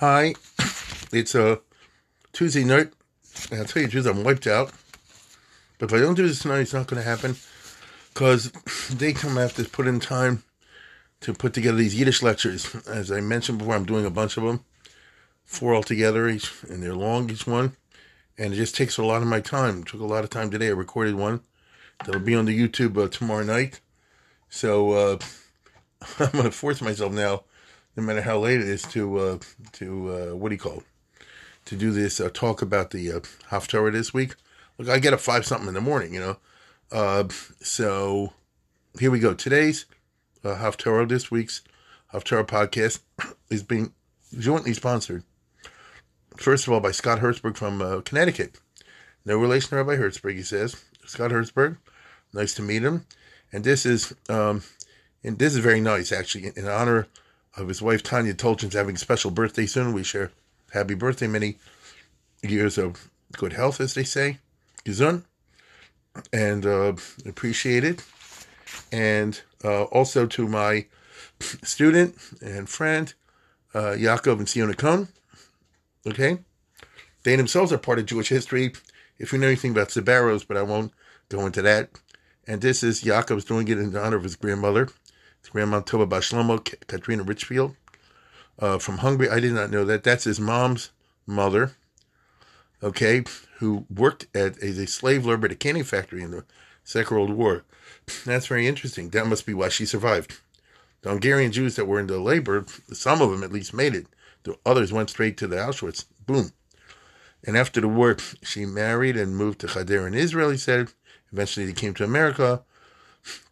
Hi, it's a Tuesday night. I'll tell you the truth, I'm wiped out. But if I don't do this tonight, it's not going to happen because they come after put in time to put together these Yiddish lectures. As I mentioned before, I'm doing a bunch of them, four altogether each, and they're long each one, and it just takes a lot of my time. It took a lot of time today. I recorded one that'll be on the YouTube uh, tomorrow night. So uh, I'm going to force myself now, no matter how late it is, to uh, to uh, what do you call it? To do this uh, talk about the uh, Haftarah this week. Look, I get up five something in the morning, you know. Uh, so here we go. Today's uh, Haftarah, this week's Haftarah podcast is being jointly sponsored. First of all, by Scott Hertzberg from uh, Connecticut. No relation to Rabbi Hertzberg, he says. Scott Hertzberg, nice to meet him. And this is, um, and this is very nice actually. In honor of his wife Tanya Tolchin's having a special birthday soon, we share happy birthday, many years of good health, as they say gesund and uh, appreciate it. And uh, also to my student and friend, uh, Yaakov and Siona Cohn. Okay? They themselves are part of Jewish history. If you know anything about Sabaros, but I won't go into that. And this is Yaakov's doing it in honor of his grandmother, grandma Toba Bashlomo, Katrina Richfield, uh, from Hungary. I did not know that. That's his mom's mother okay, who worked at as a slave labor at a canning factory in the Second World War. That's very interesting. That must be why she survived. The Hungarian Jews that were into labor, some of them at least made it. The others went straight to the Auschwitz. Boom. And after the war, she married and moved to Hadera in Israel, he said. Eventually, they came to America.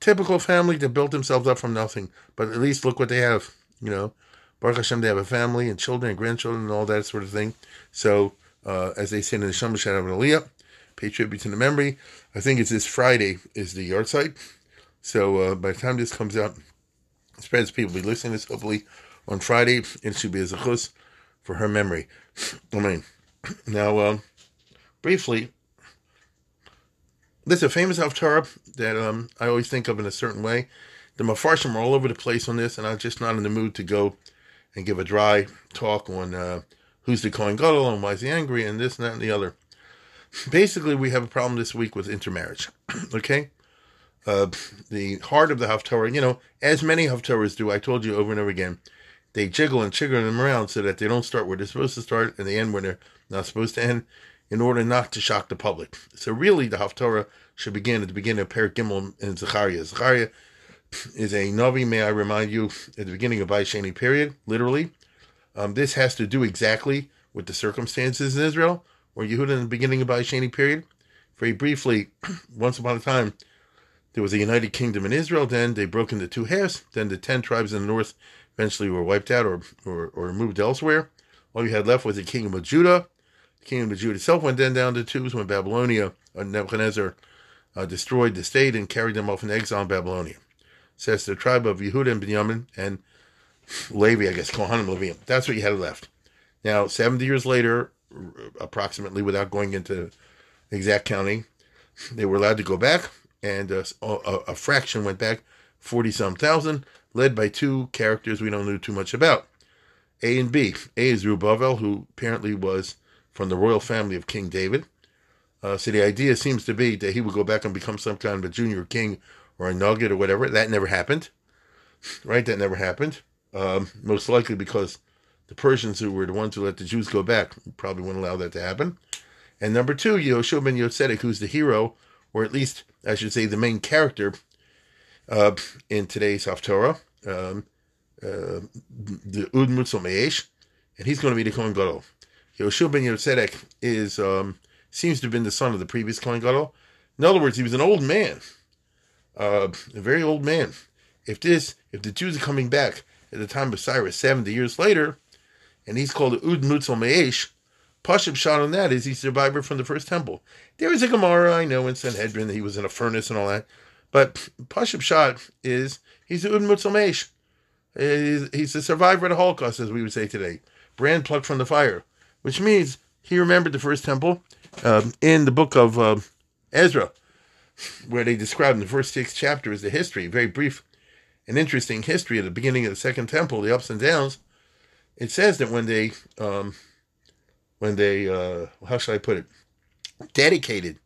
Typical family that built themselves up from nothing. But at least look what they have. You know, Baruch Hashem, they have a family and children and grandchildren and all that sort of thing. So uh, as they say in the Shama Shat of Aliyah, pay tribute to the memory. I think it's this Friday is the yahrzeit. So uh, by the time this comes out, spreads people will be listening to this hopefully on Friday. It should be a zechus for her memory. I mean, now uh, briefly, there's a famous Haftarah that um, I always think of in a certain way. The Mefarshim are all over the place on this, and I'm just not in the mood to go and give a dry talk on uh, who's the Kohen Gadol and why is he angry and this and that and the other. Basically, we have a problem this week with intermarriage. okay? Uh, the heart of the Haftarah, you know, as many Haftarahs do, I told you over and over again, they jiggle and chiggle them around so that they don't start where they're supposed to start and they end where they're not supposed to end in order not to shock the public. So really, the Haftarah should begin at the beginning of Perik Gimel in Zechariah. Zechariah is a Navi, may I remind you, at the beginning of Vaisheni period, literally. Um, this has to do exactly with the circumstances in Israel, where Yehuda in the beginning of Shani period. Very briefly, once upon a time, there was a united kingdom in Israel. Then they broke into two halves. Then the ten tribes in the north eventually were wiped out or, or, or moved elsewhere. All you had left was the kingdom of Judah. Kingdom of Judah itself went then down to twos when Babylonia, uh, Nebuchadnezzar, uh, destroyed the state and carried them off in exile in Babylonia. It says the tribe of Yehuda and Benjamin and Levi, I guess, Kohanim Levium. That's what you had left. Now, 70 years later, approximately, without going into exact counting, they were allowed to go back, and a, a, a fraction went back, 40 some thousand, led by two characters we don't know too much about. A and B. A is Rubavel, who apparently was from the royal family of King David. Uh, so the idea seems to be that he would go back and become some kind of a junior king or a nugget or whatever. That never happened. Right? That never happened. Um, most likely because the Persians, who were the ones who let the Jews go back, probably wouldn't allow that to happen. And number two, Yehoshua ben Yotzedek, who's the hero, or at least I should say the main character uh, in today's Haftarah, um, uh, the Ud Mutzel and he's going to be the Kohen Gadol. Yehoshua ben Yotzedek is um, seems to have been the son of the previous Kohen Gadol. In other words, he was an old man, uh, a very old man. If this, if the Jews are coming back at the time of Cyrus, 70 years later, and he's called Ud Mutzel Me'esh. Pashab shot on that is he a survivor from the first temple. There is a Gemara, I know, in Sanhedrin that he was in a furnace and all that. But Pashab shot is he's Ud Mutzel Me'esh. He's, he's a survivor of the Holocaust, as we would say today. Brand plucked from the fire, which means he remembered the first temple um, in the book of uh, Ezra, where they describe in the first six chapters the history, very brief and interesting history at the beginning of the second temple, the ups and downs. It says that when they, um, when they, uh, how should I put it, dedicated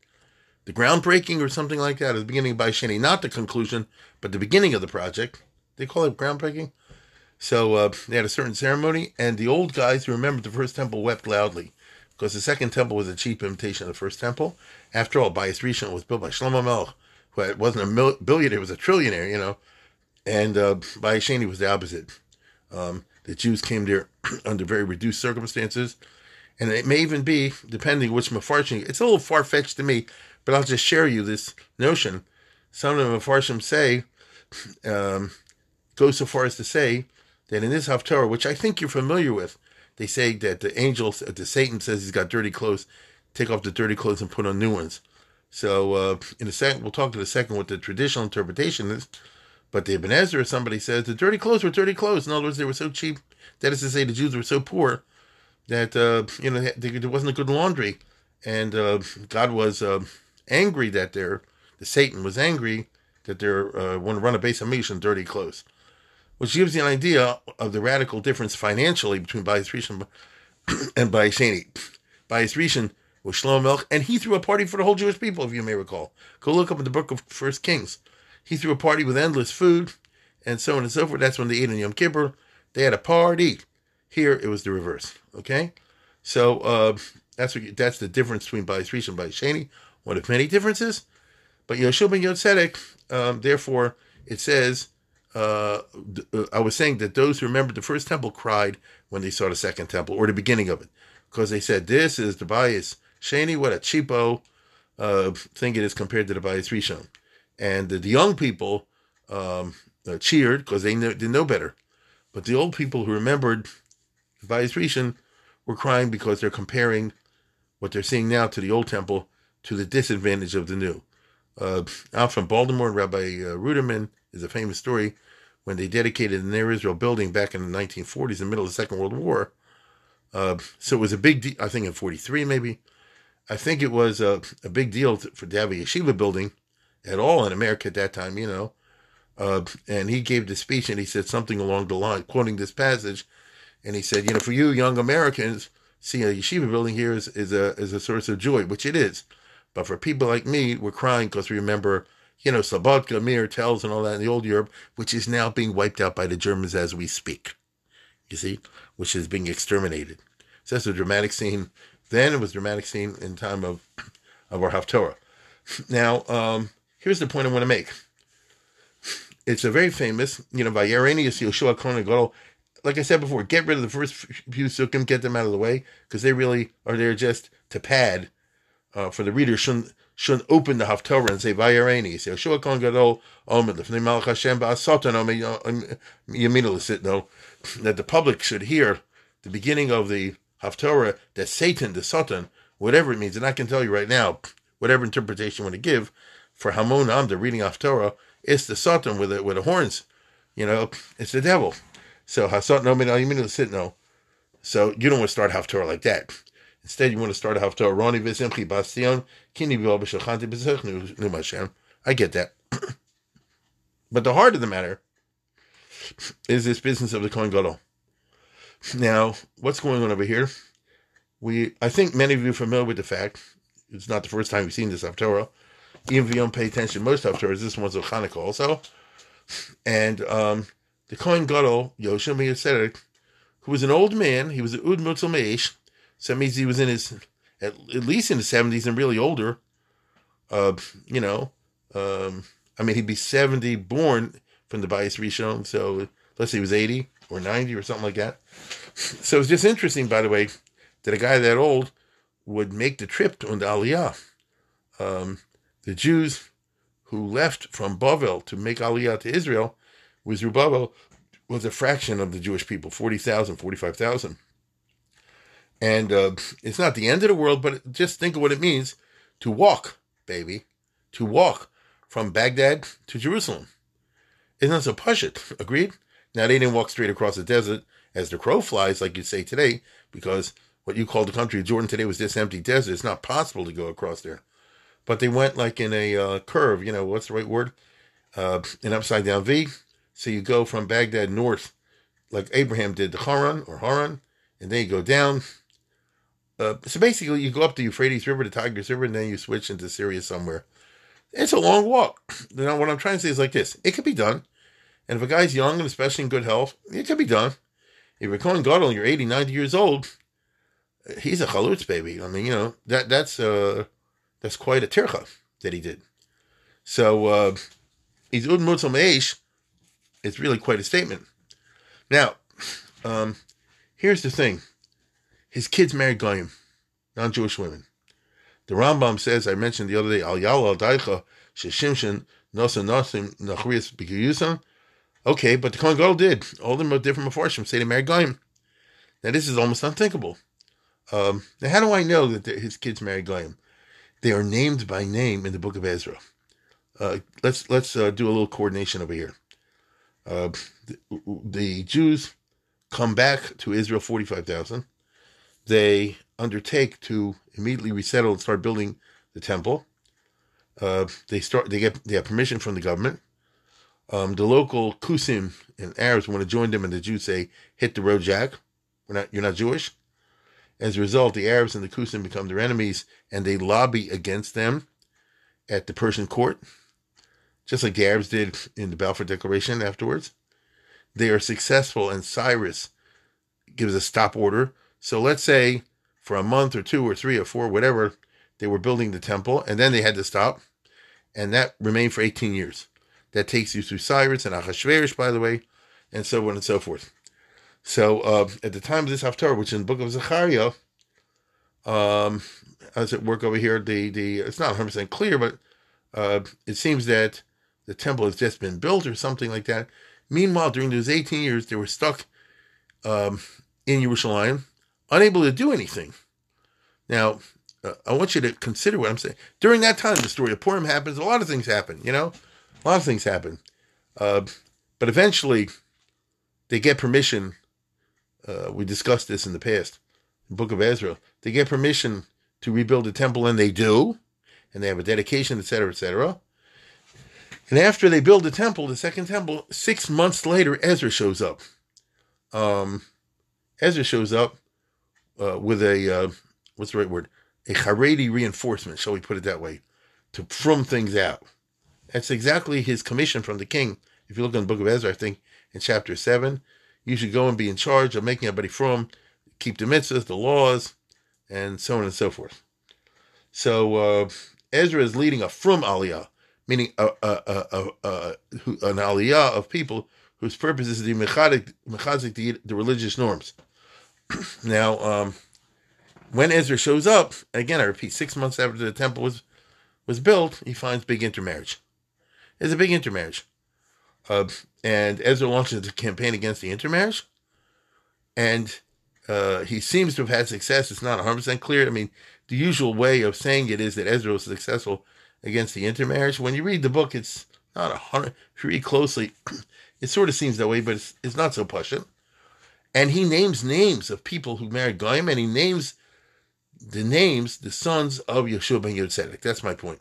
the groundbreaking or something like that at the beginning by Shani, not the conclusion, but the beginning of the project. They call it groundbreaking. So uh, they had a certain ceremony, and the old guys who remembered the first temple wept loudly because the second temple was a cheap imitation of the first temple. After all, Bayis Rishon was built by Shlomo Melech, who wasn't a mil- billionaire, was a trillionaire, you know. And uh, Bayis Sheni was the opposite. Um, the Jews came there under very reduced circumstances. And it may even be, depending which Mefarshim, it's a little far fetched to me, but I'll just share you this notion. Some of the Mefarshim say, um, go so far as to say that in this Haftarah, which I think you're familiar with, they say that the angel, the Satan says he's got dirty clothes, take off the dirty clothes and put on new ones. So uh, in a second, we'll talk in a second what the traditional interpretation is. But the Ibn Ezra, somebody says the dirty clothes were dirty clothes. In other words, they were so cheap. That is to say, the Jews were so poor that uh, you know there wasn't a good laundry, and uh, God was uh, angry that their the Satan was angry that they're uh, want to run a base of Mish in dirty clothes which gives you an idea of the radical difference financially between Bayis Rishon and Bayis Sheni. Bayis Rishon was Shlomo Melech, and he threw a party for the whole Jewish people, if you may recall. Go look up in the book of First Kings. He threw a party with endless food, and so on and so forth. That's when they ate on Yom Kippur. They had a party. Here it was the reverse. Okay, so uh, that's what, that's the difference between Bayis and Bayis. One of many differences, but Yoshua ben Yotzedek, um, therefore, it says uh, uh, I was saying that those who remembered the first temple cried when they saw the second temple or the beginning of it, because they said, "This is the Bayis Shani. What a cheapo uh, thing it is compared to the Bayis Rishon." And the, the young people um, uh, cheered because they knew, didn't know better, but the old people who remembered the Bayis Rishon were crying because they're comparing what they're seeing now to the old temple to the disadvantage of the new. Uh, out from Baltimore, Rabbi uh, Ruderman is a famous story when they dedicated the Ner Israel building back in the 1940s, in the middle of the Second World War. Uh, so it was a big deal, I think in 43 maybe. I think it was a, a big deal to, for to have a yeshiva building at all in America at that time, you know. Uh, and he gave the speech and he said something along the line, quoting this passage. And he said, you know, for you young Americans, seeing a yeshiva building here is, is, a, is a source of joy, which it is. But for people like me, we're crying because we remember you know, Slobodka, Mir, Telz, and all that in the old Europe, which is now being wiped out by the Germans as we speak. You see, which is being exterminated. So that's a dramatic scene. Then it was dramatic scene in time of of our Haftorah. Now, um, here's the point I want to make. It's a very famous, you know, by Yerenius Yoshua Kohen Gadol. Like I said before, get rid of the first few sukkim, get them out of the way, because they really are there just to pad uh, for the reader. Shouldn't shouldn't open the Haftorah and say Vayareni. Say Yoshua Kon Gadol Omed Lefnei Malach Hashem Ba'asotan Yamin No, that the public should hear the beginning of the Haftorah that Satan, the Satan, whatever it means, and I can tell you right now, whatever interpretation you want to give for Hamon Amda reading Haftorah, it's the Satan with the with the horns. You know, it's the devil. So Hasatan Omed Yamin No. So you don't want to start Haftorah like that. Instead, you want to start a Haftarah Roni Vizimchi Bastion, Kini B'Shachanti B'Zech Numashem. I get that. but the heart of the matter is this business of the Kohen Gadol. Now, what's going on over here? We, I think many of you are familiar with the fact, it's not the first time you've seen this Haftarah. Even if you don't pay attention most Haftarahs, this one's of Hanukkah also. And um, the Kohen Gadol, Yoshua Miyaseret, who was an old man, he was an Ud Mutzel Meish, so that means he was in his, at, at least in his 70s and really older. Uh, you know, um, I mean, he'd be 70 born from the Bayis Rishon, so let's say he was 80 or 90 or something like that. So it's just interesting, by the way, that a guy that old would make the trip on the Aliyah. Um, the Jews who left from Bavel to make Aliyah to Israel was Zerubbabel was a fraction of the Jewish people 40,000, 45,000. And uh, it's not the end of the world, but just think of what it means to walk, baby, to walk from Baghdad to Jerusalem. Isn't that so pashut? Agreed? Now, they didn't walk straight across the desert as the crow flies, like you'd say today, because what you call the country of Jordan today was this empty desert. It's not possible to go across there. But they went like in a uh, curve, you know, what's the right word? Uh, an upside down V. So you go from Baghdad north, like Abraham did to Haran or Haran, and then you go down. Uh, so basically, you go up the Euphrates River, the Tigris River, and then you switch into Syria somewhere. It's a long walk. You know, what I'm trying to say is like this it could be done. And if a guy's young and especially in good health, it could be done. If you're Kohen Gadol and you're 80, 90 years old, he's a chalutz baby. I mean, you know, that that's uh that's quite a tircha that he did. So uh he's ud mutzal really quite a statement. Now, um, here's the thing: his kids married goyim, non-Jewish women. The Rambam says I mentioned the other day al yal al daicha sheshimshin nosa nosim nachrias b'giyusan. Okay, but the Kohen Gadol did. All them the different Mepharshim say they married goyim. Now this is almost unthinkable. Um, now, how do I know that his kids married goyim? They are named by name in the Book of Ezra. Uh, let's let's uh, do a little coordination over here. Uh, the, the, Jews come back to Israel, 45,000. They undertake to immediately resettle and start building the temple. Uh, they start. They get they have permission from the government. Um, the local Kusim and Arabs want to join them, and the Jews say, "Hit the road, Jack. We're not. You're not Jewish." As a result, the Arabs and the Kusim become their enemies, and they lobby against them at the Persian court just like the Arabs did in the Balfour Declaration afterwards. They are successful, and Cyrus gives a stop order. So let's say for a month or two or three or four, whatever, they were building the temple, and then they had to stop, and that remained for 18 years. That takes you through Cyrus and Ahasuerus, by the way, and so on and so forth. So uh, at the time of this Haftarah, which is in the book of Zechariah, um, how does it work over here? The the it's not 100 percent clear, but uh, it seems that the temple has just been built or something like that. Meanwhile, during those 18 years, they were stuck um, in Jerusalem, unable to do anything. Now, uh, I want you to consider what I'm saying. During that time, the story of Purim happens. A lot of things happen, you know? A lot of things happen. Uh, but eventually, they get permission. Uh, we discussed this in the past, the book of Ezra. They get permission to rebuild the temple, and they do. And they have a dedication, etc., etc. And after they build the temple, the second temple, six months later, Ezra shows up. Um, Ezra shows up uh, with a, uh, what's the right word? A Haredi reinforcement, shall we put it that way, to from things out. That's exactly his commission from the king. If you look in the book of Ezra, I think in chapter 7, you should go and be in charge of making everybody from, keep the mitzvahs, the laws, and so on and so forth. So uh, Ezra is leading a frum aliyah meaning a, a, a, an aliyah of people whose purpose is to mechazik the, the religious norms. Now, um, when Ezra shows up, again, I repeat, six months after the temple was was built, he finds big intermarriage. It's a big intermarriage. Uh, and Ezra launches a campaign against the intermarriage. And uh, he seems to have had success. It's not 100% clear. I mean, the usual way of saying it is that Ezra was successful against the intermarriage. When you read the book, it's not a hundred. If you read closely, it sort of seems that way, but it's, it's not so pashut. And he names names of people who married Goyim, and he names the names, the sons of Yeshua ben Yotzedek. That's my point.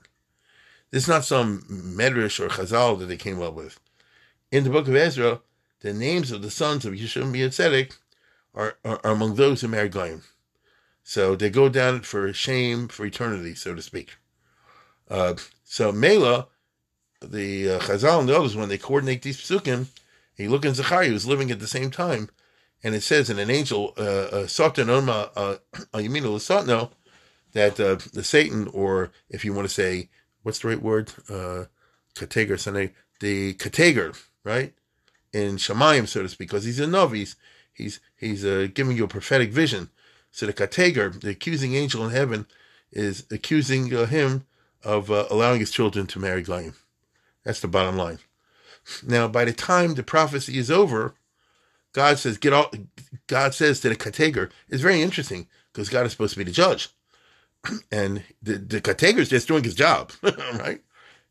This is not some medrash or chazal that they came up with. In the book of Ezra, the names of the sons of Yeshua ben Yotzedek are, are, are among those who married Goyim. So they go down for shame for eternity, so to speak. Uh, so Mela, the uh, Chazal and the others, when they coordinate these psukim, he look in Zechariah, who's living at the same time, and it says in an angel, Satan Oma Yamino Lasatno, that uh, the Satan, or if you want to say, what's the right word? Uh, Kateger, the Kateger, right? In Shemayim, so to speak, because he's a novice, he's he's uh, giving you a prophetic vision. So the Kateger, the accusing angel in heaven, is accusing uh, him of uh, allowing his children to marry Goyim. That's the bottom line. Now, by the time the prophecy is over, God says, get all, God says to the Kateger, is very interesting because God is supposed to be the judge. And the, the is just doing his job, right?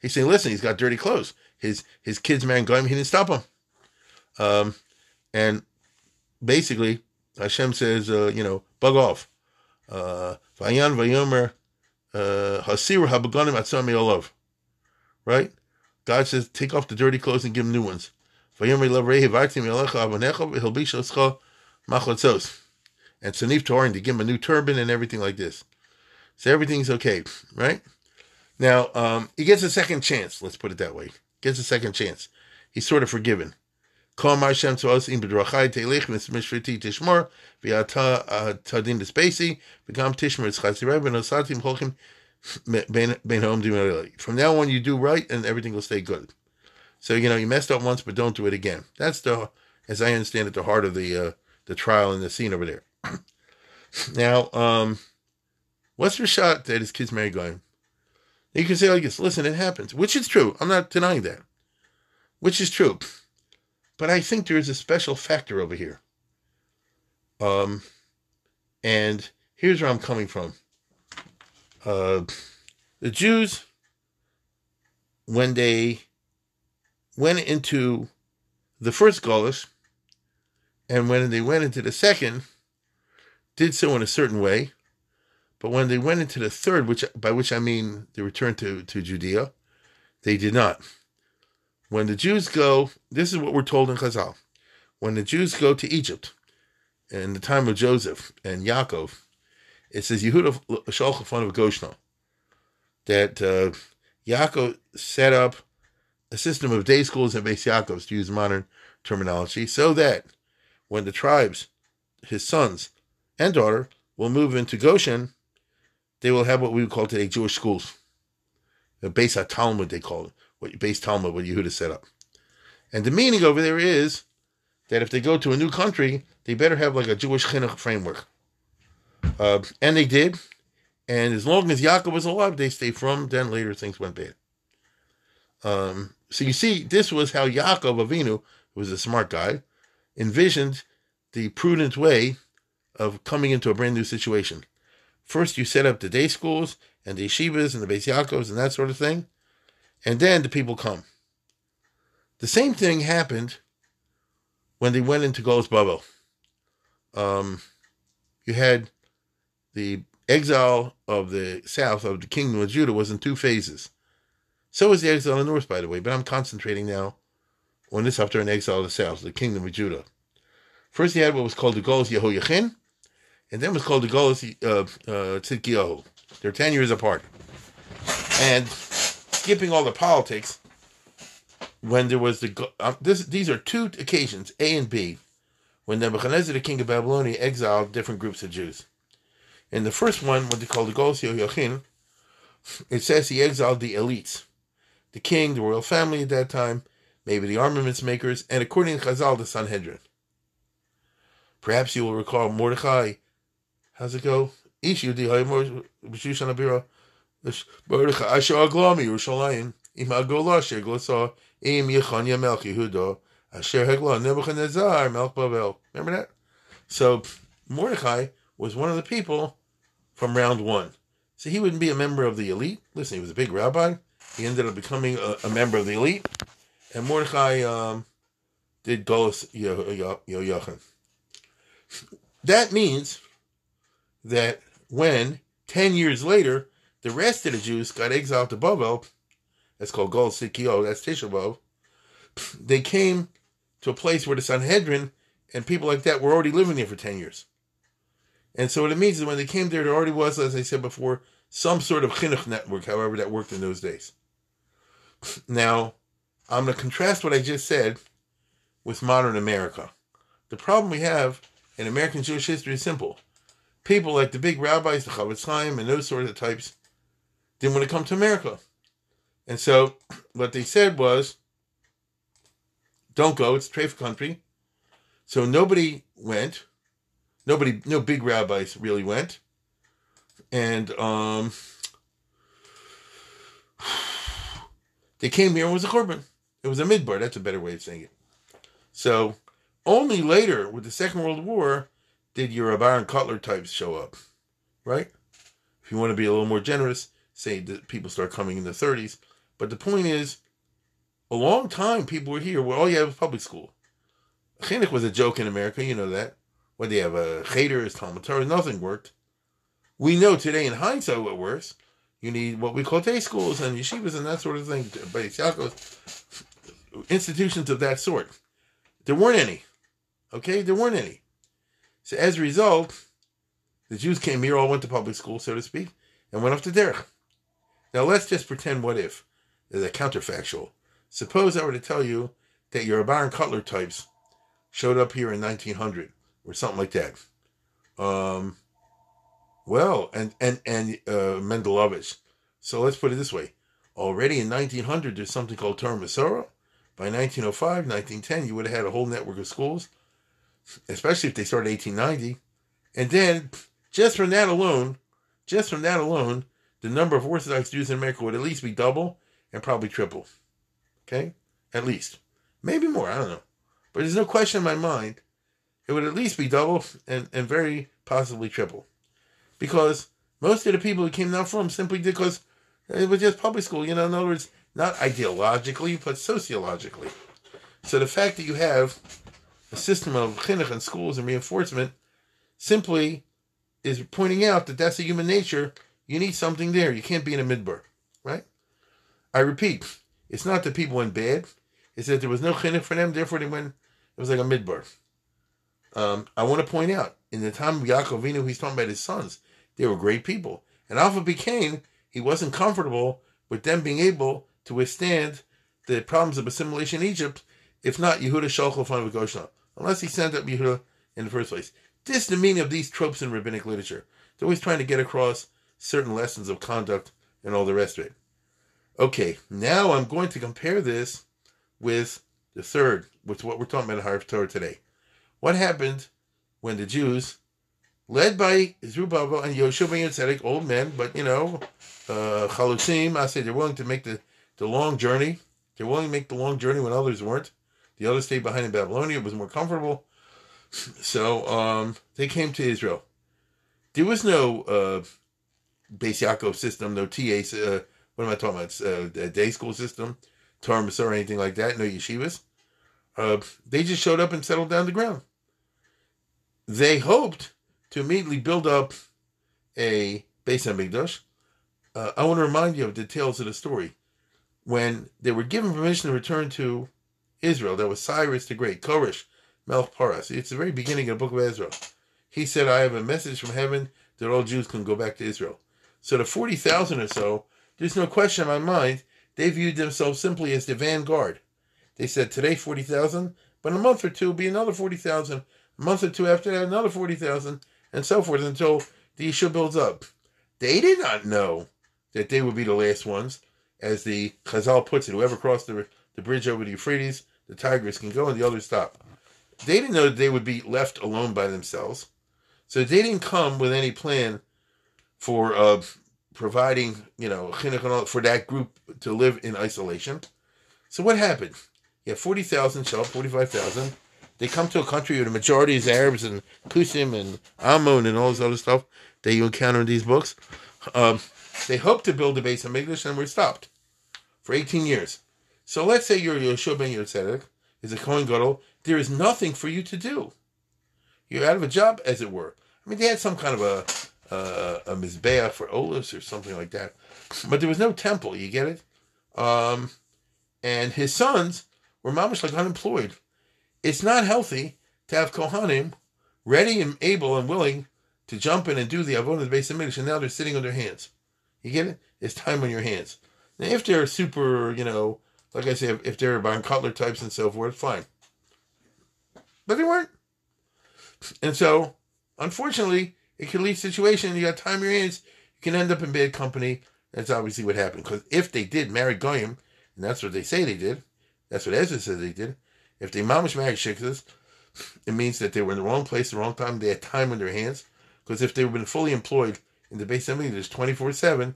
He's saying, listen, he's got dirty clothes. His his kid's man him, he didn't stop him. Um, and basically, Hashem says, uh, you know, bug off. Uh, Vayan vayomer uh, hasir habeganim atzami olav. Right? God says, take off the dirty clothes and give him new ones. And Sanif Torin to give him a new turban and everything like this. So everything's okay, right? Now, um, he gets a second chance, let's put it that way. Gets a second chance. He's sort of forgiven. Home From now on, you do right, and everything will stay good. So you know you messed up once, but don't do it again. That's the, as I understand it, the heart of the uh, the trial and the scene over there. now, um, what's the shot that his kids married going? You can say like this, listen, it happens, which is true. I'm not denying that. Which is true. But I think there is a special factor over here. Um, and here's where I'm coming from. Uh, the Jews, when they went into the first Gaulish, and when they went into the second, did so in a certain way. But when they went into the third, which by which I mean the return to, to Judea, they did not. When the Jews go, this is what we're told in Chazal. When the Jews go to Egypt, in the time of Joseph and Yaakov, it says Yehuda Shalchafon of Goshna, that uh, Yaakov set up a system of day schools and Beis Yaakovs, to use modern terminology, so that when the tribes, his sons and daughter, will move into Goshen, they will have what we would call today Jewish schools. The Beis Talmud, they call it what Beis Talmud, what Yehuda set up. And the meaning over there is that if they go to a new country, they better have like a Jewish chinuch framework. Uh, and they did. And as long as Yaakov was alive, they stayed frum. Then later things went bad. Um, so you see, this was how Yaakov Avinu, who was a smart guy, envisioned the prudent way of coming into a brand new situation. First, you set up the day schools and the yeshivas and the Beis Yaakovs and that sort of thing and then the people come. The same thing happened when they went into Golos Babel. Um, you had the exile of the south of the kingdom of Judah was in two phases. So was the exile in the north, by the way, but I'm concentrating now on this after an exile of the south, the kingdom of Judah. First, he had what was called the Golos Yehoiachin, and then was called the Golos uh, uh, Tzidkiyahu. They're 10 years apart. And skipping all the politics, when there was the uh, this these are two occasions A and B, when Nebuchadnezzar, the king of Babylonia, exiled different groups of Jews. In the first one, what they call the Golos Yochim, it says he exiled the elites, the king, the royal family at that time, maybe the armaments makers, and according to Chazal, the Sanhedrin. Perhaps you will recall Mordechai. How's it go? Ishu di Asher Aglami Yerushalayim Im Agola Asher Glasa Im Yechanya Melch Asher Hegla Nebuchadnezzar Melch. Remember that? So Mordecai was one of the people from round one. So he wouldn't be a member of the elite. Listen, he was a big rabbi. He ended up becoming a, a member of the elite. And Mordechai um, did Golos Yochim. That means that when 10 years later the rest of the Jews got exiled to Babel. That's called Gol Sikio. That's Tisha They came to a place where the Sanhedrin and people like that were already living there for 10 years. And so what it means is when they came there, there already was, as I said before, some sort of chinuch network, however that worked in those days. Now, I'm going to contrast what I just said with modern America. The problem we have in American Jewish history is simple. People like the big rabbis, the Chofetz Chaim, and those sort of types didn't want to come to America. And so what they said was, don't go, it's a country. So nobody went. Nobody, no big rabbis really went. And um, they came here and was a korban. It was a midbar. That's a better way of saying it. So Only later, with the Second World War, did your Baron Kotler types show up, right? If you want to be a little more generous, say that people start coming in the 30s. But the point is, a long time people were here. Well, all you have is public school. Chinuch was a joke in America, you know that. When they have a cheder, as Talmud Torah, nothing worked. We know today in hindsight what works. You need what we call day schools and yeshivas and that sort of thing, but institutions of that sort. There weren't any. Okay, there weren't any. So as a result, the Jews came here, all went to public school, so to speak, and went off to derech. Now let's just pretend what if, as a counterfactual. Suppose I were to tell you that your Baron Kotler types showed up here in 1900 or something like that. Um, well, and and and uh, Mendlowitz. So let's put it this way: already in 1900, there's something called Torah. By 1905, 1910, you would have had a whole network of schools, especially if they started 1890. And then, just from that alone, just from that alone, the number of Orthodox Jews in America would at least be double and probably triple. Okay? At least. Maybe more, I don't know. But there's no question in my mind, it would at least be double and, and very possibly triple. Because most of the people who came down from simply did because it was just public school, you know, in other words, not ideologically, but sociologically. So the fact that you have a system of chinuch and schools and reinforcement simply is pointing out that that's a human nature. You need something there. You can't be in a midbar, right? I repeat, it's not that people went bad. It's that there was no chinuch for them, therefore they went, it was like a midbar. Um, I want to point out, in the time of Yaakov he's talking about his sons. They were great people. And Alpha became, he wasn't comfortable with them being able to withstand the problems of assimilation in Egypt, if not Yehuda Shalchel Goshen, unless he sent up Yehuda in the first place. This is the meaning of these tropes in rabbinic literature. They're always trying to get across certain lessons of conduct and all the rest of it. Okay, now I'm going to compare this with the third, with what we're talking about in Haftorah today. What happened when the Jews led by Zerubbabel and Yoshua ben Yotzedek, old men, but you know, uh, Chalusim, I say they're willing to make the, the long journey. They're willing to make the long journey when others weren't. The others stayed behind in Babylonia. It was more comfortable. So um, they came to Israel. There was no uh, Beis Yaakov system, no TA. Uh, what am I talking about? Uh, day school system, Torah or anything like that. No yeshivas. Uh, they just showed up and settled down the ground. They hoped to immediately build up a Beis Hamikdash, uh, I want to remind you of details of the story. When they were given permission to return to Israel, that was Cyrus the Great, Koresh, Melch Paras. It's the very beginning of the book of Ezra. He said, I have a message from heaven that all Jews can go back to Israel. So the 40,000 or so, there's no question in my mind, they viewed themselves simply as the vanguard. They said, today 40,000, but in a month or two, be another 40,000. A month or two after that, another 40,000 and so forth until the issue builds up. They did not know that they would be the last ones, as the Chazal puts it. Whoever crossed the, the bridge over the Euphrates, the Tigris can go and the others stop. They didn't know that they would be left alone by themselves. So they didn't come with any plan for uh, providing, you know, for that group to live in isolation. So what happened? You have 40,000 show 45,000 they come to a country where the majority is Arabs and Kusim and Ammon and all this other stuff that you encounter in these books. Um, they hope to build a Beis Hamikdash and were stopped for 18 years. So let's say you're Yoshua ben Yotzedek, is a Kohen Gadol. There is nothing for you to do. You're out of a job, as it were. I mean, they had some kind of a uh, a mizbeach for Olis or something like that, but there was no temple. You get it? Um, and his sons were mamish like unemployed it's not healthy to have Kohanim ready and able and willing to jump in and do the Avon of the Beis Hamikdash, and now they're sitting on their hands. You get it? It's time on your hands. Now, if they're super, you know, like I say, if they're Baron Kotler types and so forth, fine. But they weren't. And so, unfortunately, it can lead to situation you got time on your hands, you can end up in bad company. That's obviously what happened. Because if they did marry Goyim, and that's what they say they did, that's what Ezra says they did, if they mamish married shiksas, it means that they were in the wrong place, the wrong time. They had time on their hands. Because if they would been fully employed in the Beis Hamikdash twenty four seven,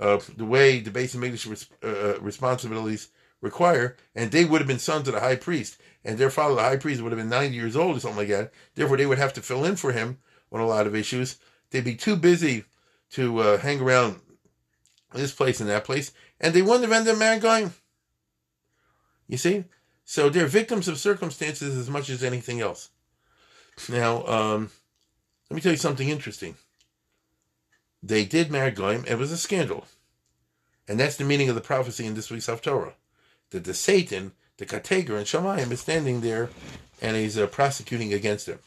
uh, the way the Beis Hamikdash res- uh, uh, responsibilities require, and they would have been sons of the high priest, and their father, the high priest, would have been 90 years old or something like that. Therefore, they would have to fill in for him on a lot of issues. They'd be too busy to uh, hang around this place and that place, and they wouldn't have ended up going. You see? So they're victims of circumstances as much as anything else. Now, um, let me tell you something interesting. They did marry Goyim. It was a scandal. And that's the meaning of the prophecy in this week's Haftorah. That the Satan, the Kateger, and Shamayim is standing there and he's uh, prosecuting against him.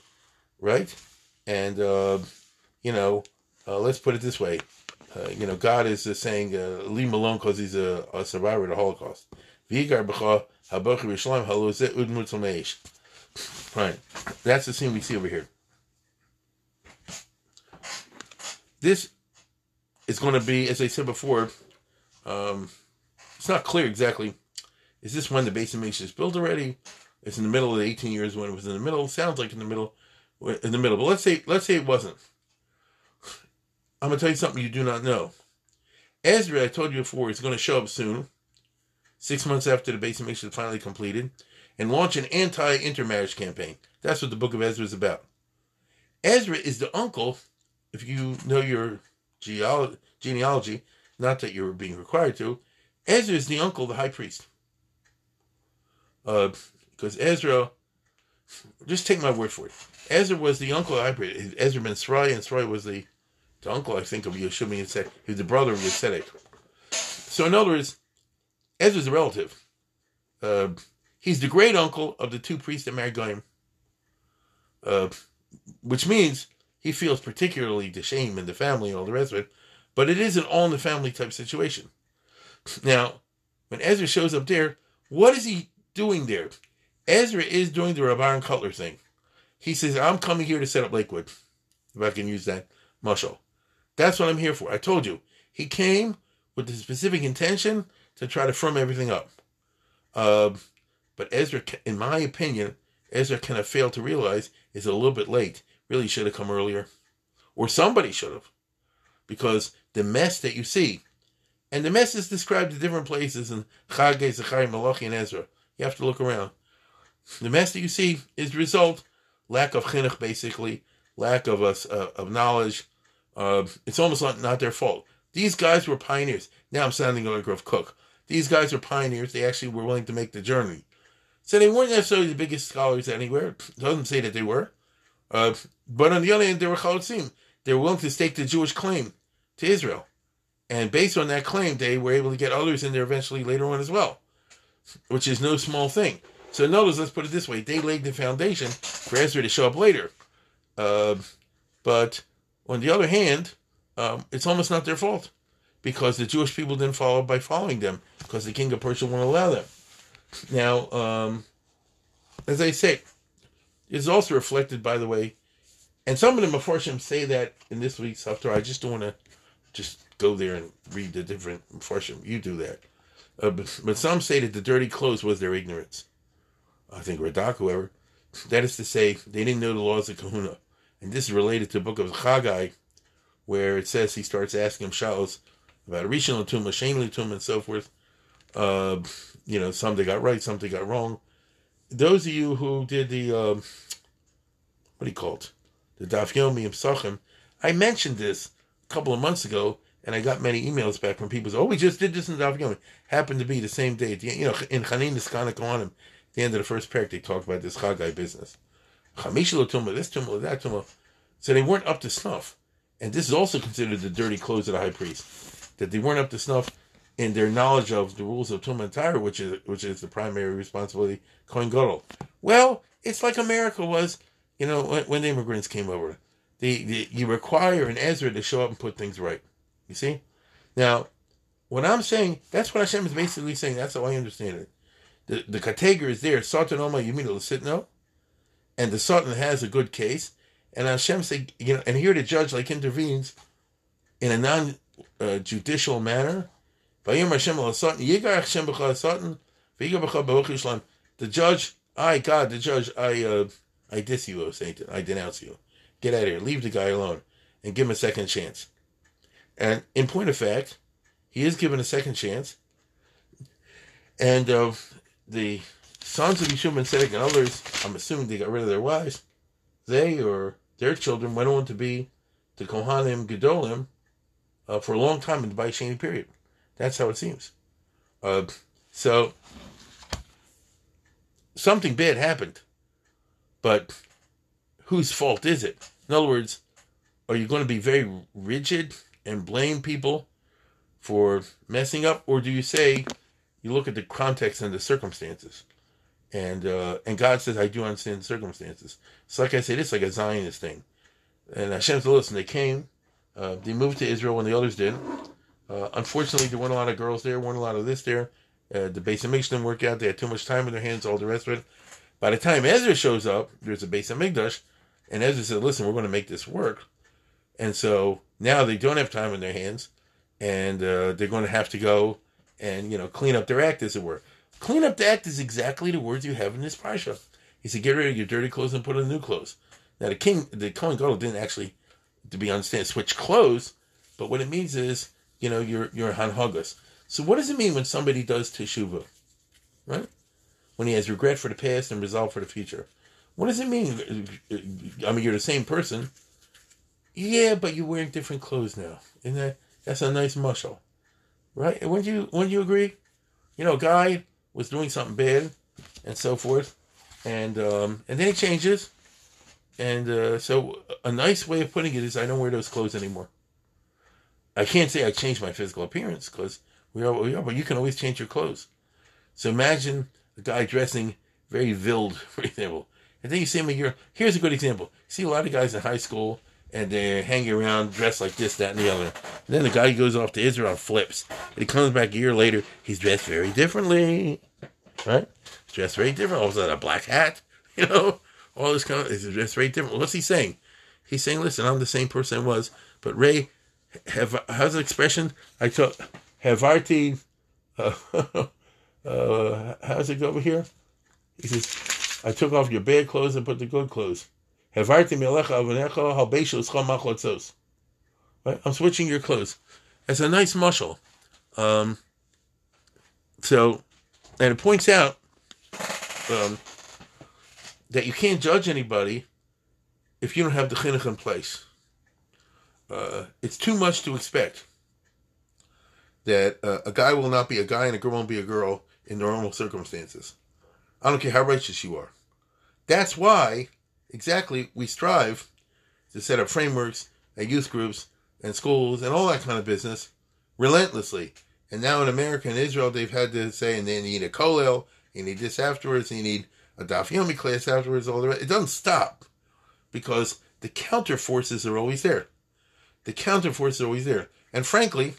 Right? And, uh, you know, uh, let's put it this way. Uh, you know, God is uh, saying, uh, leave him alone because he's a, a, survivor of the Holocaust. Right. That's the scene we see over here. This is going to be, as I said before, um, it's not clear exactly. Is this when the base of is built already? It's in the middle of the 18 years when it was in the middle. Sounds like in the middle, in the middle. But let's say let's say it wasn't. I'm gonna tell you something you do not know. Ezra, I told you before, is going to show up soon, six months after the base of is finally completed, and launch an anti-intermarriage campaign. That's what the book of Ezra is about. Ezra is the uncle, if you know your genealogy, not that you're being required to. Ezra is the uncle of the high priest. Uh, because Ezra, just take my word for it. Ezra was the uncle of the high priest. Ezra ben Srai, and Srai was the, the uncle, I think, of Yeshua and said he was the brother of Yosef. So, in other words, Ezra's a relative. Uh, he's the great uncle of the two priests that married Goyim. Uh, which means he feels particularly the shame in the family and all the rest of it but it is an all in the family type situation. Now, when Ezra shows up there, what is he doing there? Ezra is doing the Rabban Kotler thing. He says, I'm coming here to set up Lakewood, if I can use that muscle. That's what I'm here for. I told you. He came with the specific intention to try to firm everything up. Uh, but Ezra, in my opinion, Ezra kind of failed to realize is a little bit late. Really should have come earlier. Or somebody should have. Because the mess that you see. And the mess is described in different places in Chagay, Zechariah, Malachi, and Ezra. You have to look around. The mess that you see is the result lack of chinuch, basically, lack of us uh, of knowledge. Uh, it's almost not, not their fault. These guys were pioneers. Now I'm sounding like Rav Kook. These guys are pioneers. They actually were willing to make the journey. So they weren't necessarily the biggest scholars anywhere. Doesn't say that they were. Uh, but on the other hand, they were chalotzim. They were willing to stake the Jewish claim to Israel. And based on that claim, they were able to get others in there eventually later on as well, which is no small thing. So notice, let's put it this way: they laid the foundation for Ezra to show up later. Uh, but on the other hand, um, it's almost not their fault because the Jewish people didn't follow by following them because the king of Persia won't allow them. Now, um, as I say, it's also reflected, by the way, and some of the Meforshim say that in this week's Haftarah. I just don't want to just go there and read the different Farshim. You do that. Uh, but, but, some say that the dirty clothes was their ignorance. I think Radak, whoever. That is to say, they didn't know the laws of kahuna. And this is related to the book of Chagai, where it says he starts asking him shalos about Rishon Tumah, Shane Tumah, and so forth. Uh, you know, some they got right, some they got wrong. Those of you who did the, um, what do you call it? The Daf Yomi I mentioned this a couple of months ago, and I got many emails back from people. Oh, we just did this in Daf Yomi. Happened to be the same day. You know, in Chanin Niskana Kohanim, the end of the first parak, they talked about this Chagai business. Chamishalo Tumah, this Tumah, that Tumah. So they weren't up to snuff. And this is also considered the dirty clothes of the high priest. That they weren't up to snuff in their knowledge of the rules of Tumah and Tyre, which is which is the primary responsibility, Kohen Gadol. Well, it's like America was, you know, when, when the immigrants came over the, the you require an Ezra to show up and put things right. You see? Now, what I'm saying, that's what Hashem is basically saying. That's how I understand it. The the Kateger is there, Satan Oma sit no, and the Satan has a good case, and Hashem say, you know, and here the judge like intervenes in a non uh, judicial manner. The judge, I God, the judge, I uh, I diss you, Satan, I denounce you. Get out of here. Leave the guy alone and give him a second chance. And in point of fact, he is given a second chance. And uh, the sons of Yeshua and Tzedek and others, I'm assuming they got rid of their wives, they or their children went on to be the Kohanim Gedolim uh, for a long time in the Baishani period. That's how it seems. Uh, so something bad happened, but whose fault is it? In other words, are you going to be very rigid and blame people for messing up, or do you say you look at the context and the circumstances? And uh, and God says, I do understand the circumstances. So like I said, it's like a Zionist thing. And Hashem said, listen, they came, uh, they moved to Israel when the others did. Uh, unfortunately, there weren't a lot of girls there, weren't a lot of this there. Uh, the Beis Hamikdash didn't work out. They had too much time in their hands, all the rest of it. By the time Ezra shows up, there's a Beis Hamikdash, and Ezra said, listen, we're going to make this work. And so now they don't have time in their hands, and uh, they're going to have to go and, you know, clean up their act, as it were. Clean up the act is exactly the words you have in this parsha. He said, get rid of your dirty clothes and put on new clothes. Now, the king, the Kohen Gadol didn't actually, to be understand, switch clothes, but what it means is, you know, you're, you're hanhagas. So what does it mean when somebody does teshuvah? Right? When he has regret for the past and resolve for the future. What does it mean? I mean, you're the same person. Yeah, but you're wearing different clothes now. Isn't that that's a nice mashal, right? Wouldn't you wouldn't you agree? You know, a guy was doing something bad, and so forth, and um, and then he changes, and uh, so a nice way of putting it is, I don't wear those clothes anymore. I can't say I changed my physical appearance because we are what we are, but you can always change your clothes. So imagine a guy dressing very vild, for example, and then you see him a year. Here's a good example. You see a lot of guys in high school and they're hanging around dressed like this, that, and the other. And then the guy goes off to Israel and flips. And he comes back a year later, he's dressed very differently. Right? Dressed very different. All of a sudden, a black hat, you know, all this kind of, dressed very different. What's he saying? He's saying, listen, I'm the same person I was, but Ray, have, how's the expression? I took, have Arti, uh, uh, how's it go over here? He says, I took off your bad clothes and put the good clothes. Right? I'm switching your clothes. It's a nice mashal. Um, so, and it points out um, that you can't judge anybody if you don't have the chinuch in place. Uh, it's too much to expect that uh, a guy will not be a guy and a girl won't be a girl in normal circumstances. I don't care how righteous you are. That's why exactly we strive to set up frameworks at youth groups and schools and all that kind of business relentlessly. And now in America and Israel, they've had to say, and then you need a kollel, you need this afterwards, you need a daf yomi class afterwards. All the rest. It doesn't stop because the counter forces are always there. The counter forces are always there. And frankly,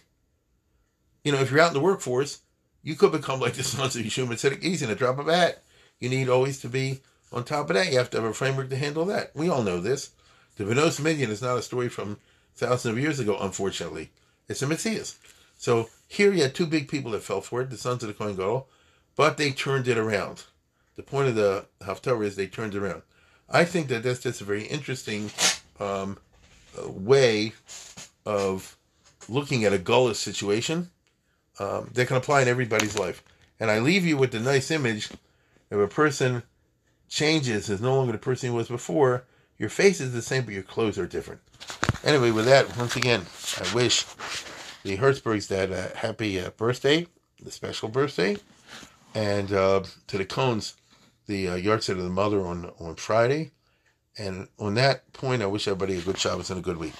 you know, if you're out in the workforce, you could become like the sons of Yeshua Tzedek easy in a drop of a hat. You need always to be on top of that, you have to have a framework to handle that. We all know this. The Benos Midian is not a story from thousands of years ago, unfortunately. It's a Matthias. So here you had two big people that fell for it, the sons of the Kohen Gadol, but they turned it around. The point of the Haftorah is they turned around. I think that that's just a very interesting um, way of looking at a gullus situation um, that can apply in everybody's life. And I leave you with the nice image of a person changes is no longer the person he was before. Your face is the same, but your clothes are different. Anyway, with that, once again, I wish the Hertzbergs that a happy uh, birthday, the special birthday, and uh, to the Cones, the uh, yahrzeit of the mother on on Friday. And on that point, I wish everybody a good Shabbos and a good week.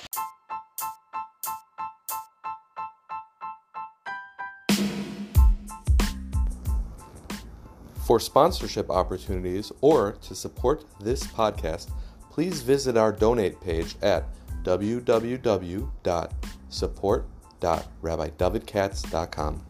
For sponsorship opportunities or to support this podcast, please visit our donate page at www.support.rabbidavidkatz.com.